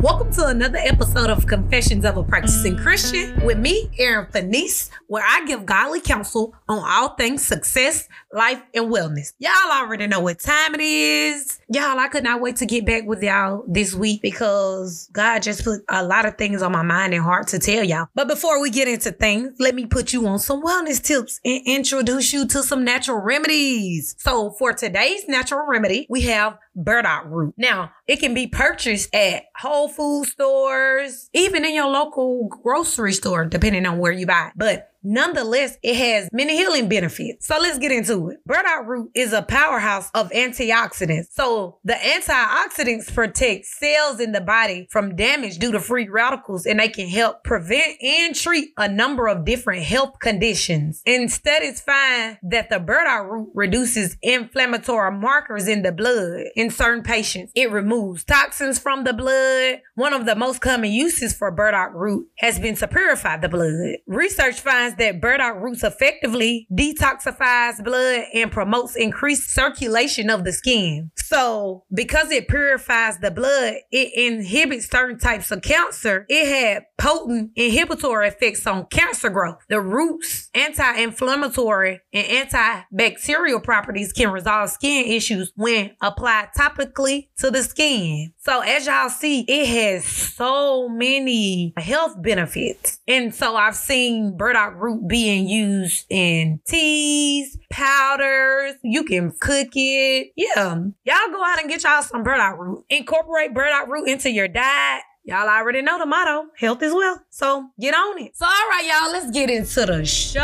Welcome to another episode of Confessions of a Practicing mm. Christian with me, Erin Feniece, where I give godly counsel on all things success, life, and wellness. Y'all already know what time it is. Y'all, I could not wait to get back with y'all this week because God just put a lot of things on my mind and heart to tell y'all. But before we get into things, let me put you on some wellness tips and introduce you to some natural remedies. So for today's natural remedy, we have burdock root. Now, it can be purchased at Whole Food stores, even in your local grocery store, depending on where you buy it. But Nonetheless, it has many healing benefits. So let's get into it. Burdock root is a powerhouse of antioxidants. So the antioxidants protect cells in the body from damage due to free radicals and they can help prevent and treat a number of different health conditions. And studies find that the burdock root reduces inflammatory markers in the blood in certain patients. It removes toxins from the blood. One of the most common uses for burdock root has been to purify the blood. Research finds that burdock roots effectively detoxifies blood and promotes increased circulation of the skin. So, because it purifies the blood, it inhibits certain types of cancer. It had potent inhibitory effects on cancer growth. The roots, anti-inflammatory and antibacterial properties can resolve skin issues when applied topically to the skin. So as y'all see, it has so many health benefits. And so I've seen burdock root being used in teas, powders. You can cook it. Yeah. Y'all go out and get y'all some burdock root. Incorporate burdock root into your diet. Y'all already know the motto, health is wealth. So get on it. So all right, y'all, let's get into the show.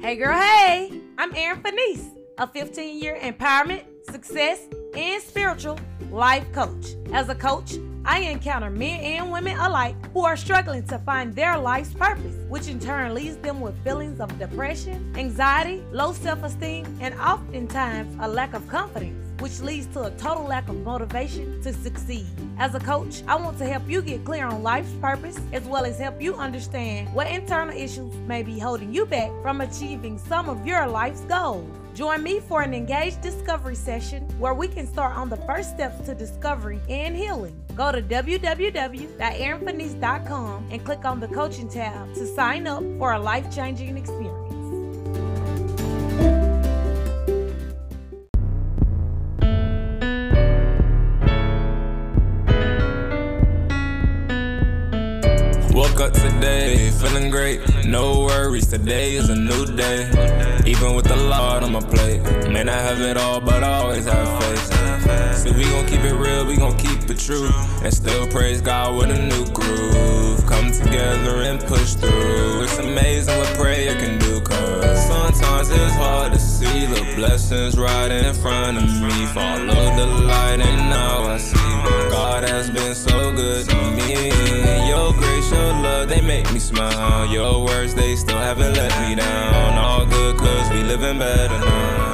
Hey girl, hey, I'm Erin Feniece, a 15 year empowerment, success, and spiritual life coach. As a coach, I encounter men and women alike who are struggling to find their life's purpose, which in turn leaves them with feelings of depression, anxiety, low self esteem, and oftentimes a lack of confidence which leads to a total lack of motivation to succeed. As a coach, I want to help you get clear on life's purpose as well as help you understand what internal issues may be holding you back from achieving some of your life's goals. Join me for an engaged discovery session where we can start on the first steps to discovery and healing. Go to www.erinfeniece.com and click on the coaching tab to sign up for a life changing experience. Woke up today, feeling great. No worries, today is a new day. Even with the lot on my plate. May not have it all, but I always have faith. So we gon' keep it real, we gon' keep it true. And still praise God with a new groove. Come together and push through. It's amazing what prayer can do, cause sometimes it's hard to see the blessings right in front of me. Follow the light, and now I see God has been so good to me. Love, they make me smile. Your words, they still haven't let me down. All good, cause we living better now.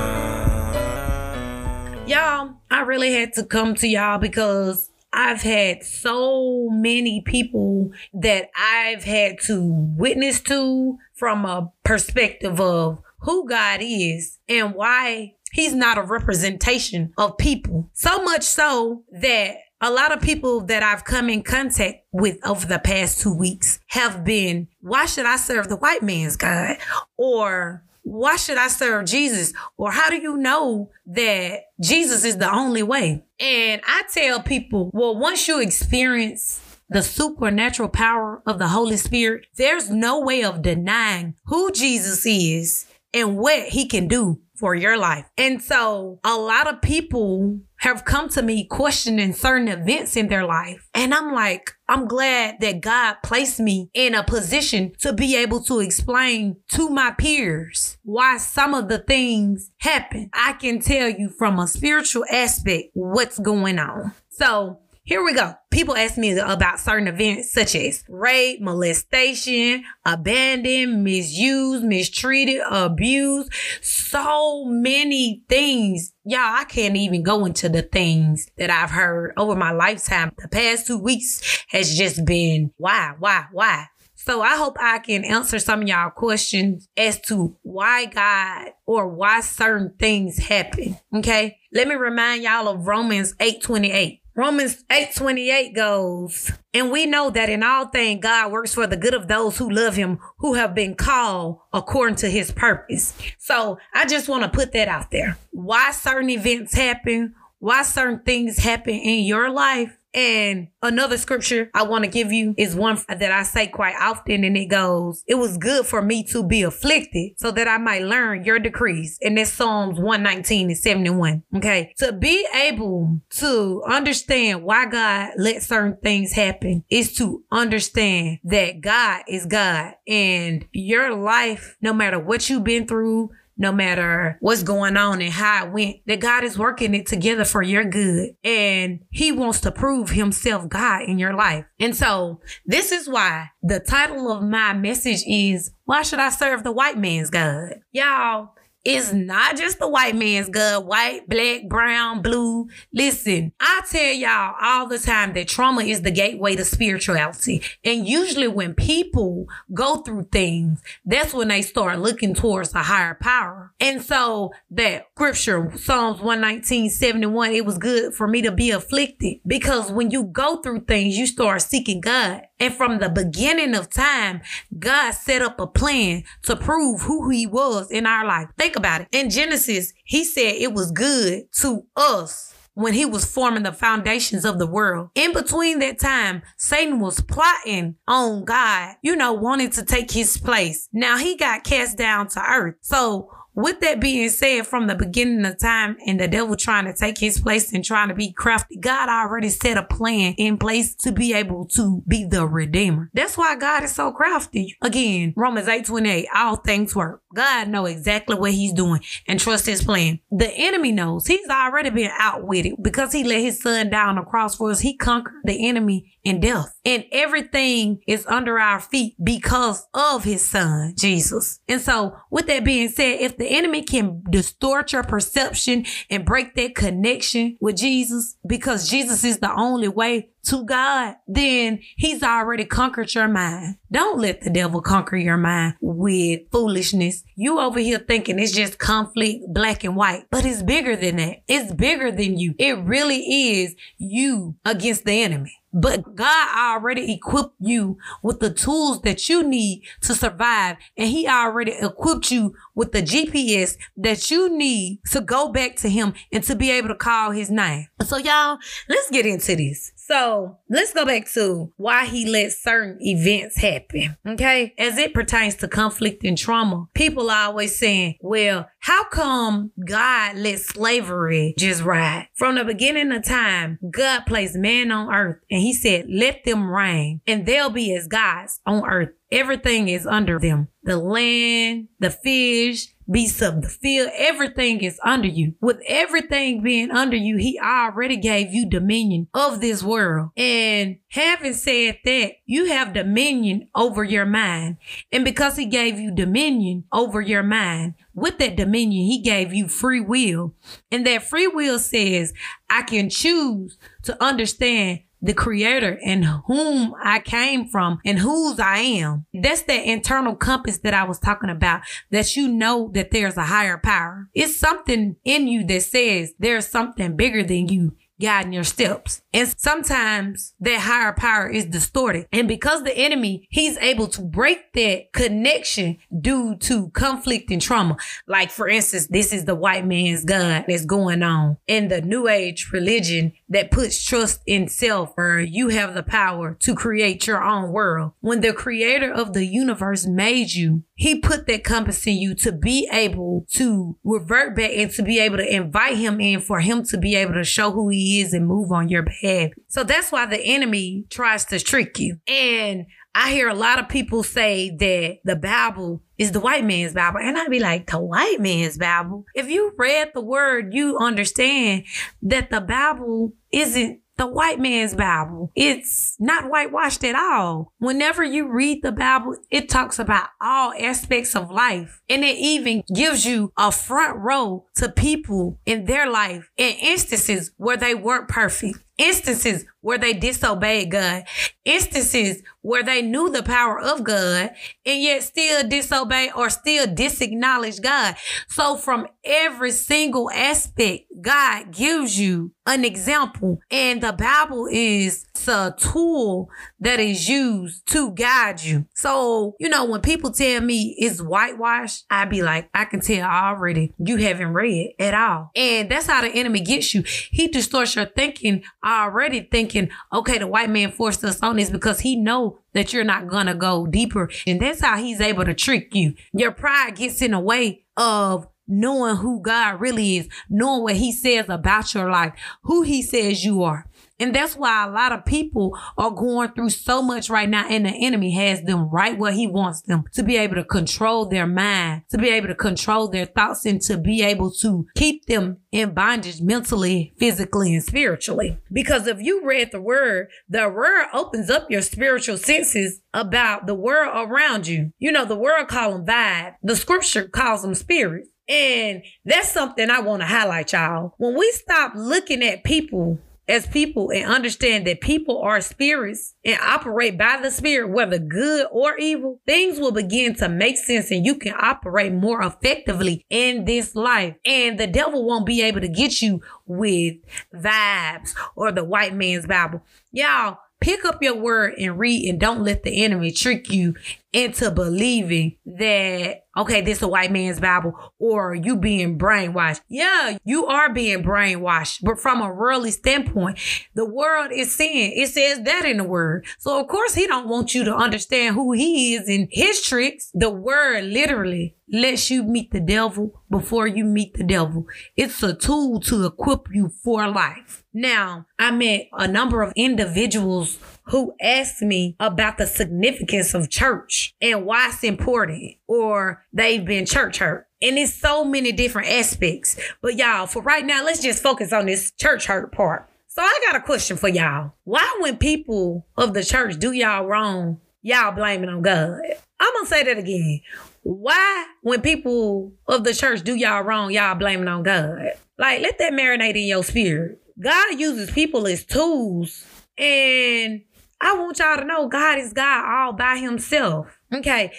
Y'all, I really had to come to y'all because I've had so many people that I've had to witness to from a perspective of who God is and why he's not a representation of people. So much so that a lot of people that I've come in contact with over the past two weeks have been, why should I serve the white man's God? Or why should I serve Jesus? Or how do you know that Jesus is the only way? And I tell people, well, once you experience the supernatural power of the Holy Spirit, there's no way of denying who Jesus is and what he can do for your life. And so a lot of people have come to me questioning certain events in their life. And I'm like, I'm glad that God placed me in a position to be able to explain to my peers why some of the things happen. I can tell you from a spiritual aspect what's going on. So here we go. People ask me about certain events such as rape, molestation, abandoned, misused, mistreated, abused. So many things. Y'all, I can't even go into the things that I've heard over my lifetime. The past two weeks has just been why, why, why? So I hope I can answer some of y'all questions as to why God or why certain things happen. Okay. Let me remind y'all of Romans 8 28. Romans 8:28 goes, and we know that in all things God works for the good of those who love him, who have been called according to his purpose. So I just want to put that out there. Why certain events happen, why certain things happen in your life and another scripture I want to give you is one that I say quite often, and it goes, It was good for me to be afflicted so that I might learn your decrees. And that's Psalms 119 and 71. Okay. To be able to understand why God let certain things happen is to understand that God is God and your life, no matter what you've been through, no matter what's going on and how it went, that God is working it together for your good. And He wants to prove Himself God in your life. And so this is why the title of my message is Why Should I Serve the White Man's God? Y'all, it's not just the white man's God, white, black, brown, blue. Listen, I tell y'all all the time that trauma is the gateway to spirituality. And usually when people go through things, that's when they start looking towards a higher power. And so that scripture, Psalms 119, 71, it was good for me to be afflicted because when you go through things, you start seeking God. And from the beginning of time, God set up a plan to prove who he was in our life. Think about it. In Genesis, he said it was good to us when he was forming the foundations of the world. In between that time, Satan was plotting on God, you know, wanting to take his place. Now he got cast down to earth. So with that being said, from the beginning of time and the devil trying to take his place and trying to be crafty, God already set a plan in place to be able to be the redeemer. That's why God is so crafty. Again, Romans 8 28, all things work. God know exactly what he's doing and trust his plan. The enemy knows he's already been outwitted because he let his son die on the cross for us. He conquered the enemy and death. And everything is under our feet because of his son, Jesus. And so with that being said, if the enemy can distort your perception and break that connection with Jesus, because Jesus is the only way to God, then he's already conquered your mind. Don't let the devil conquer your mind with foolishness. You over here thinking it's just conflict, black and white, but it's bigger than that. It's bigger than you. It really is you against the enemy. But God already equipped you with the tools that you need to survive. And he already equipped you with the GPS that you need to go back to him and to be able to call his name. So y'all, let's get into this. So let's go back to why he let certain events happen. Okay. As it pertains to conflict and trauma, people are always saying, well, how come God let slavery just ride? From the beginning of time, God placed man on earth and he said, let them reign and they'll be as gods on earth. Everything is under them. The land, the fish, beasts of the field, everything is under you. With everything being under you, he already gave you dominion of this world. And having said that, you have dominion over your mind. And because he gave you dominion over your mind, with that dominion, he gave you free will. And that free will says, I can choose to understand the creator and whom I came from and whose I am. That's that internal compass that I was talking about that you know that there's a higher power. It's something in you that says there's something bigger than you guiding your steps. And sometimes that higher power is distorted. And because the enemy, he's able to break that connection due to conflict and trauma. Like, for instance, this is the white man's God that's going on in the new age religion that puts trust in self or you have the power to create your own world. When the creator of the universe made you, he put that compass in you to be able to revert back and to be able to invite him in for him to be able to show who he is and move on your behalf. So that's why the enemy tries to trick you. And I hear a lot of people say that the Bible is the white man's Bible. And I'd be like, the white man's Bible? If you read the word, you understand that the Bible isn't the white man's Bible. It's not whitewashed at all. Whenever you read the Bible, it talks about all aspects of life. And it even gives you a front row to people in their life in instances where they weren't perfect instances where they disobeyed God, instances where they knew the power of God and yet still disobey or still disacknowledge God. So from every single aspect, God gives you an example and the Bible is a tool that is used to guide you. So, you know, when people tell me it's whitewash, I be like, I can tell already you haven't read at all. And that's how the enemy gets you. He distorts your thinking already thinking, okay, the white man forced us on this because he know that you're not gonna go deeper. And that's how he's able to trick you. Your pride gets in the way of knowing who God really is, knowing what he says about your life, who he says you are. And that's why a lot of people are going through so much right now and the enemy has them right where he wants them to be able to control their mind, to be able to control their thoughts and to be able to keep them in bondage mentally, physically, and spiritually. Because if you read the word, the word opens up your spiritual senses about the world around you. You know, the world call them vibe. The scripture calls them spirits. And that's something I want to highlight, y'all. When we stop looking at people as people and understand that people are spirits and operate by the spirit, whether good or evil, things will begin to make sense and you can operate more effectively in this life. And the devil won't be able to get you with vibes or the white man's Bible. Y'all, pick up your word and read and don't let the enemy trick you into believing that okay, this is a white man's Bible, or you being brainwashed. Yeah, you are being brainwashed, but from a worldly standpoint, the world is sin. It says that in the word. So of course he don't want you to understand who he is and his tricks. The word literally lets you meet the devil before you meet the devil. It's a tool to equip you for life. Now, I met a number of individuals who asked me about the significance of church and why it's important, or they've been church hurt. And it's so many different aspects. But y'all, for right now, let's just focus on this church hurt part. So I got a question for y'all. Why, when people of the church do y'all wrong, y'all blame it on God? I'm gonna say that again. Why, when people of the church do y'all wrong, y'all blame it on God? Like, let that marinate in your spirit. God uses people as tools. And I want y'all to know God is God all by himself. Okay.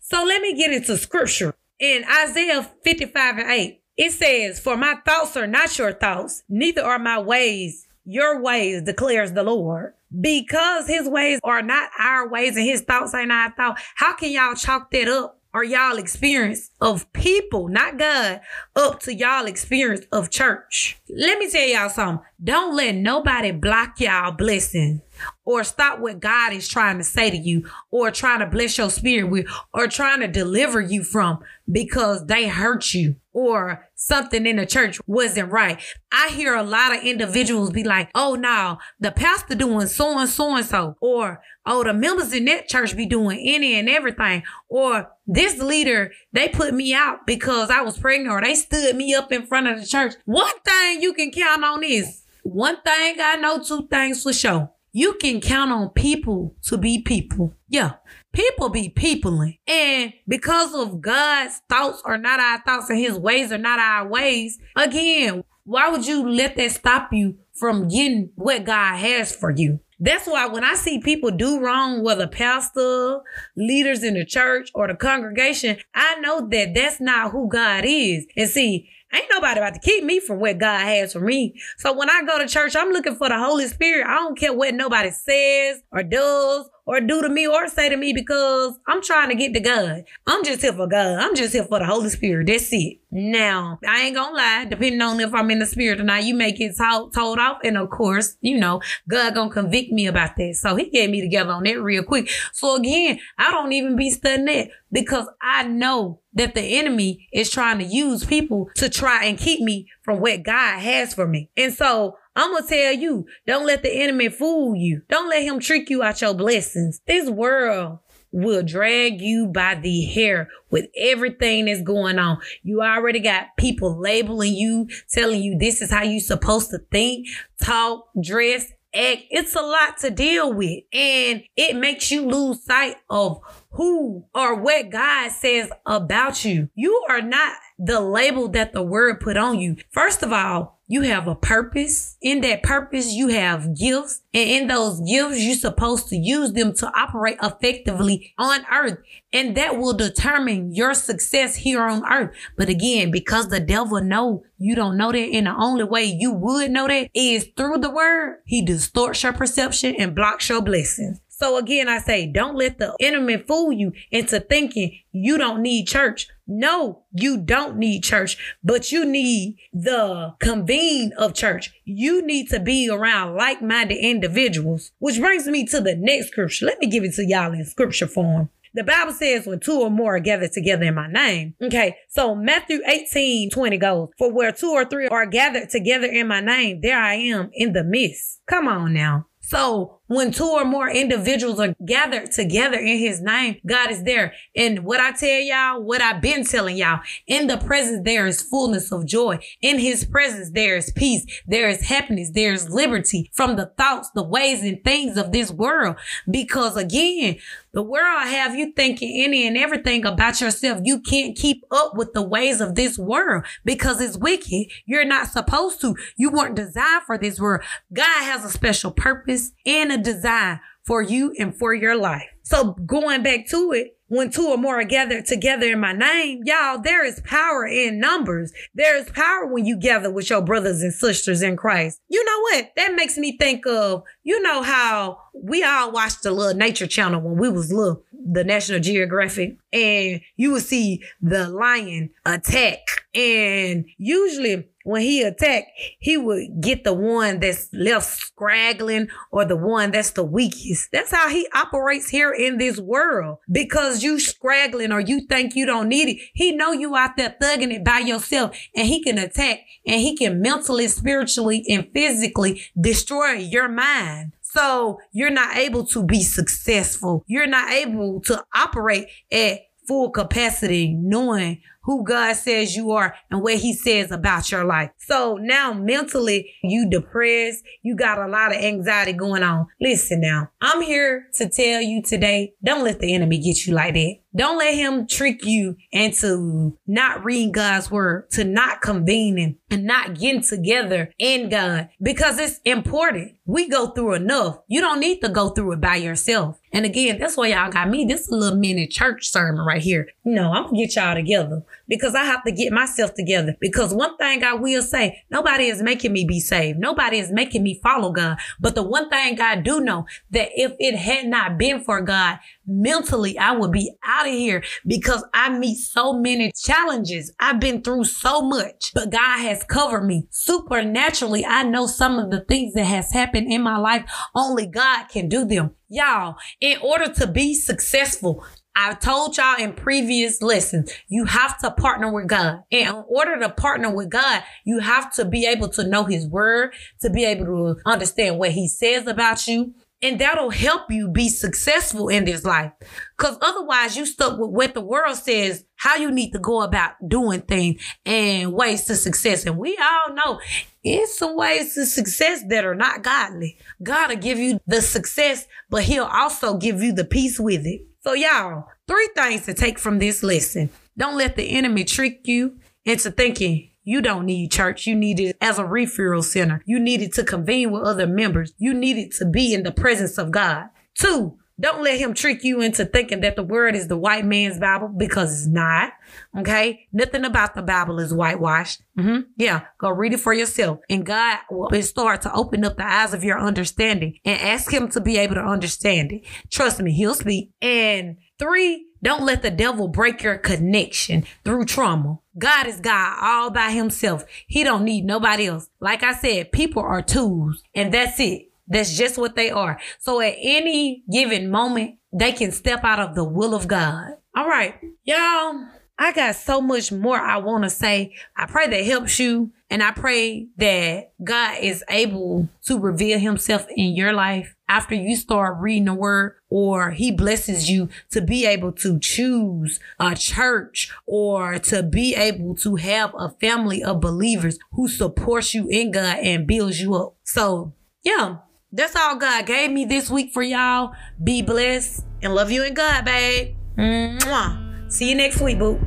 So let me get into scripture. In Isaiah 55 and 8, it says, For my thoughts are not your thoughts, neither are my ways your ways, declares the Lord. Because his ways are not our ways and his thoughts ain't our thoughts, how can y'all chalk that up or y'all experience of people, not God, up to y'all experience of church. Let me tell y'all something. Don't let nobody block y'all blessing or stop what God is trying to say to you or trying to bless your spirit with or trying to deliver you from because they hurt you or something in the church wasn't right. I hear a lot of individuals be like, oh no, the pastor doing so and so and so, or oh, the members in that church be doing any and everything, or this leader, they put me out because I was pregnant, or they stood me up in front of the church. One thing you can count on is one thing I know, two things for sure. You can count on people to be people. Yeah. People be peopling. And because of God's thoughts are not our thoughts and his ways are not our ways, again, why would you let that stop you from getting what God has for you? That's why when I see people do wrong, whether pastor, leaders in the church, or the congregation, I know that that's not who God is. And see, Ain't nobody about to keep me from what God has for me. So when I go to church, I'm looking for the Holy Spirit. I don't care what nobody says or does or do to me or say to me because I'm trying to get to God. I'm just here for God. I'm just here for the Holy Spirit. That's it. Now, I ain't gonna lie, depending on if I'm in the spirit or not, you may get told, told off. And of course, you know, God gonna convict me about that. So he get me together on that real quick. So again, I don't even be studying that because I know that the enemy is trying to use people to try and keep me from what God has for me. And so I'm gonna tell you, don't let the enemy fool you. Don't let him trick you out your blessings. This world will drag you by the hair with everything that's going on. You already got people labeling you, telling you this is how you supposed to think, talk, dress, act. It's a lot to deal with. And it makes you lose sight of who or what God says about you. You are not the label that the word put on you. First of all, you have a purpose. In that purpose, you have gifts. And in those gifts, you're supposed to use them to operate effectively on earth. And that will determine your success here on earth. But again, because the devil know you don't know that and the only way you would know that is through the word, he distorts your perception and blocks your blessings. So again, I say, don't let the enemy fool you into thinking you don't need church. No, you don't need church, but you need the convene of church. You need to be around like-minded individuals, which brings me to the next scripture. Let me give it to y'all in scripture form. The Bible says when two or more are gathered together in my name. Okay. So Matthew 18, 20 goes, for where two or three are gathered together in my name, there I am in the midst. Come on now. So when two or more individuals are gathered together in his name, God is there. And what I tell y'all, what I've been telling y'all, in the presence, there is fullness of joy. In his presence, there is peace. There is happiness. There is liberty from the thoughts, the ways and things of this world. Because again, the world have you thinking any and everything about yourself. You can't keep up with the ways of this world because it's wicked. You're not supposed to. You weren't designed for this world. God has a special purpose and a design for you and for your life. So going back to it, when two or more are gathered together in my name, y'all, there is power in numbers. There is power when you gather with your brothers and sisters in Christ. You know what? That makes me think of, you know how we all watched the little nature channel when we was little, the National Geographic, and you would see the lion attack. And usually when he attacked, he would get the one that's left scraggling or the one that's the weakest. That's how he operates here in this world. Because you scraggling or you think you don't need it, he know you out there thugging it by yourself and he can attack and he can mentally, spiritually, and physically destroy your mind. So you're not able to be successful. You're not able to operate at full capacity, knowing who God says you are and what he says about your life. So now mentally you depressed, you got a lot of anxiety going on. Listen now, I'm here to tell you today, don't let the enemy get you like that. Don't let him trick you into not reading God's word, to not convening and not getting together in God because it's important. We go through enough. You don't need to go through it by yourself. And again, that's why y'all got me. This is a little mini church sermon right here. No, I'm gonna get y'all together because I have to get myself together. Because one thing I will say, nobody is making me be saved. Nobody is making me follow God. But the one thing I do know that if it had not been for God, mentally I would be out of here because I meet so many challenges. I've been through so much, but God has covered me supernaturally. I know some of the things that has happened in my life. Only God can do them. Y'all, in order to be successful, I've told y'all in previous lessons, you have to partner with God. And in order to partner with God, you have to be able to know his word, to be able to understand what he says about you. And that'll help you be successful in this life. Cause otherwise you stuck with what the world says, how you need to go about doing things and ways to success. And we all know it's some ways to success that are not godly. God will give you the success, but he'll also give you the peace with it. So, y'all, three things to take from this lesson. Don't let the enemy trick you into thinking you don't need church. You need it as a referral center. You need it to convene with other members. You need it to be in the presence of God. Two, don't let him trick you into thinking that the word is the white man's Bible because it's not. Okay. Nothing about the Bible is whitewashed. Mm-hmm. Yeah. Go read it for yourself. And God will start to open up the eyes of your understanding and ask him to be able to understand it. Trust me, he'll speak. And three, don't let the devil break your connection through trauma. God is God all by himself. He don't need nobody else. Like I said, people are tools and that's it. That's just what they are. So at any given moment, they can step out of the will of God. All right, y'all. I got so much more I want to say. I pray that helps you. And I pray that God is able to reveal himself in your life after you start reading the word or he blesses you to be able to choose a church or to be able to have a family of believers who supports you in God and builds you up. So yeah, that's all God gave me this week for y'all. Be blessed and love you in God, babe. Mwah. See you next week, boo.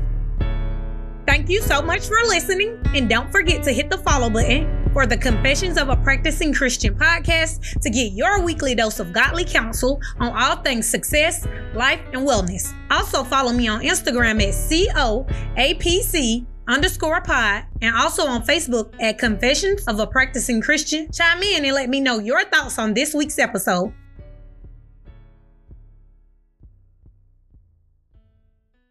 Thank you so much for listening, and don't forget to hit the follow button for the Confessions of a Practicing Christian podcast to get your weekly dose of godly counsel on all things success, life, and wellness. Also, follow me on Instagram at COAPC underscore pod and also on Facebook at Confessions of a Practicing Christian. Chime in and let me know your thoughts on this week's episode.